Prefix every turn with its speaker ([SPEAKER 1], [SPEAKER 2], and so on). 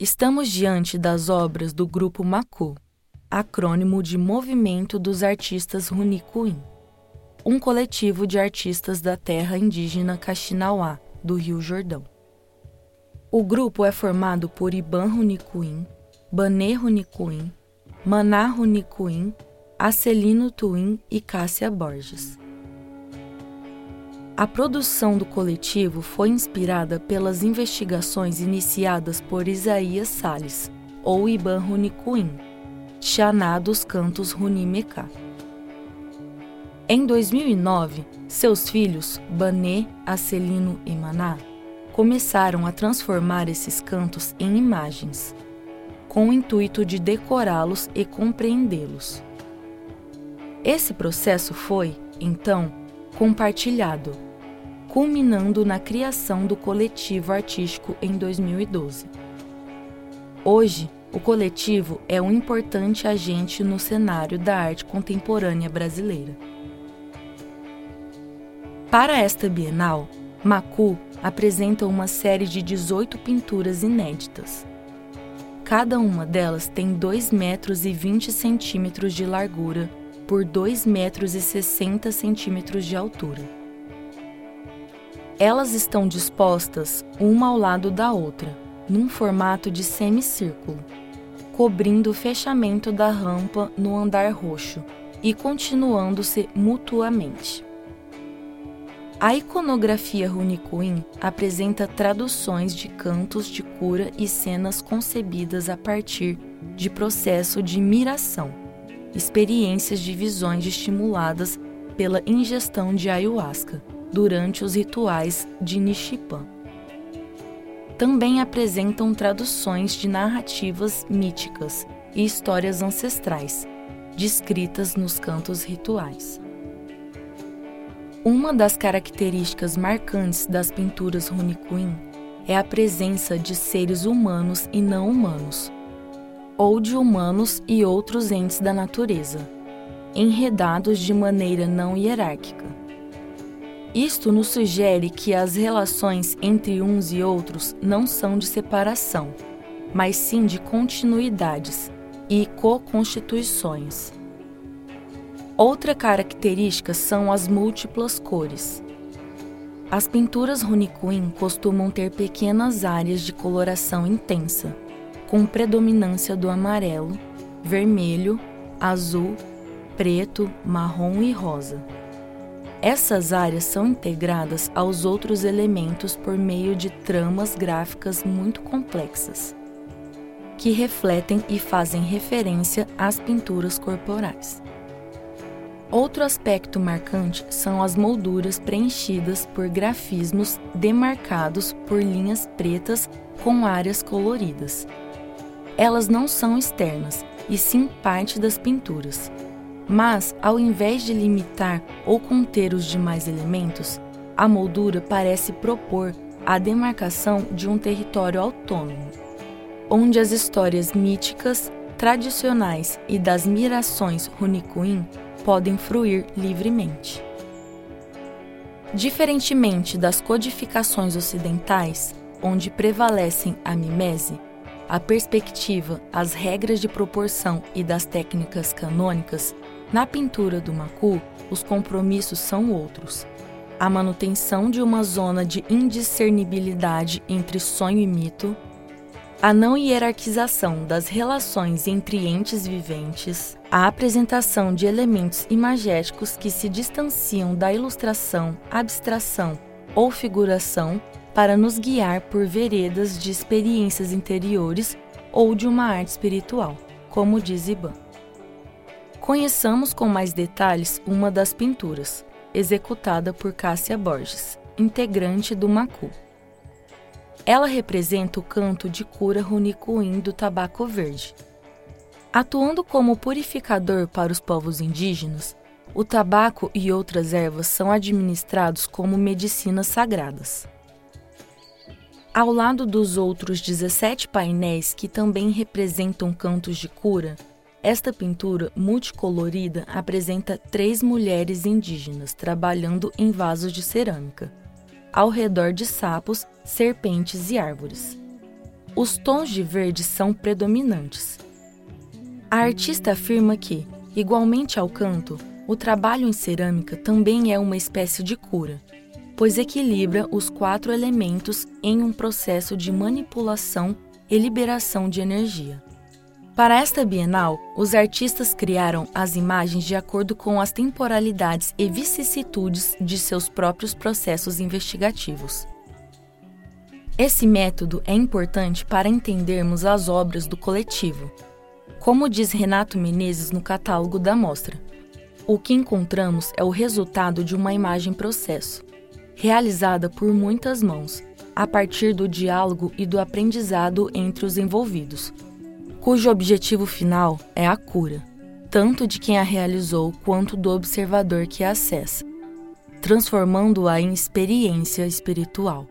[SPEAKER 1] Estamos diante das obras do Grupo Macu, acrônimo de Movimento dos Artistas Runicuim, um coletivo de artistas da terra indígena Caxinauá, do Rio Jordão. O grupo é formado por Iban Runicuim, Banê Runicuim, Maná Runicuim, Acelino Tuim e Cássia Borges. A produção do coletivo foi inspirada pelas investigações iniciadas por Isaías Sales, ou Iban Runicuim, Xaná dos Cantos Runimecá. Em 2009, seus filhos, Banê, Acelino e Maná, começaram a transformar esses cantos em imagens, com o intuito de decorá-los e compreendê-los. Esse processo foi, então, compartilhado culminando na criação do coletivo artístico em 2012. Hoje, o coletivo é um importante agente no cenário da arte contemporânea brasileira. Para esta Bienal, Macu apresenta uma série de 18 pinturas inéditas. Cada uma delas tem 2 metros e 20 centímetros de largura por 2 metros e 60 centímetros de altura. Elas estão dispostas uma ao lado da outra, num formato de semicírculo, cobrindo o fechamento da rampa no andar roxo e continuando-se mutuamente. A iconografia Runicuim apresenta traduções de cantos de cura e cenas concebidas a partir de processo de miração, experiências de visões estimuladas pela ingestão de ayahuasca durante os rituais de Nishipan. Também apresentam traduções de narrativas míticas e histórias ancestrais, descritas nos cantos rituais. Uma das características marcantes das pinturas Runicuim é a presença de seres humanos e não humanos, ou de humanos e outros entes da natureza, enredados de maneira não hierárquica. Isto nos sugere que as relações entre uns e outros não são de separação, mas sim de continuidades e co-constituições. Outra característica são as múltiplas cores. As pinturas Runicuim costumam ter pequenas áreas de coloração intensa, com predominância do amarelo, vermelho, azul, preto, marrom e rosa. Essas áreas são integradas aos outros elementos por meio de tramas gráficas muito complexas, que refletem e fazem referência às pinturas corporais. Outro aspecto marcante são as molduras preenchidas por grafismos demarcados por linhas pretas com áreas coloridas. Elas não são externas, e sim parte das pinturas mas, ao invés de limitar ou conter os demais elementos, a moldura parece propor a demarcação de um território autônomo, onde as histórias míticas, tradicionais e das mirações Runicuim podem fruir livremente. Diferentemente das codificações ocidentais, onde prevalecem a mimese, a perspectiva, as regras de proporção e das técnicas canônicas, na pintura do Macu, os compromissos são outros. A manutenção de uma zona de indiscernibilidade entre sonho e mito, a não hierarquização das relações entre entes viventes, a apresentação de elementos imagéticos que se distanciam da ilustração, abstração ou figuração para nos guiar por veredas de experiências interiores ou de uma arte espiritual, como diz Iban. Conheçamos com mais detalhes uma das pinturas, executada por Cássia Borges, integrante do Macu. Ela representa o canto de cura runicuim do tabaco verde. Atuando como purificador para os povos indígenas, o tabaco e outras ervas são administrados como medicinas sagradas. Ao lado dos outros 17 painéis que também representam cantos de cura, esta pintura multicolorida apresenta três mulheres indígenas trabalhando em vasos de cerâmica, ao redor de sapos, serpentes e árvores. os tons de verde são predominantes. A artista afirma que, igualmente ao canto, o trabalho em cerâmica também é uma espécie de cura, pois equilibra os quatro elementos em um processo de manipulação e liberação de energia. Para esta Bienal, os artistas criaram as imagens de acordo com as temporalidades e vicissitudes de seus próprios processos investigativos. Esse método é importante para entendermos as obras do coletivo. Como diz Renato Menezes no catálogo da mostra, o que encontramos é o resultado de uma imagem-processo, realizada por muitas mãos, a partir do diálogo e do aprendizado entre os envolvidos cujo objetivo final é a cura, tanto de quem a realizou quanto do observador que a acessa, transformando-a em experiência espiritual.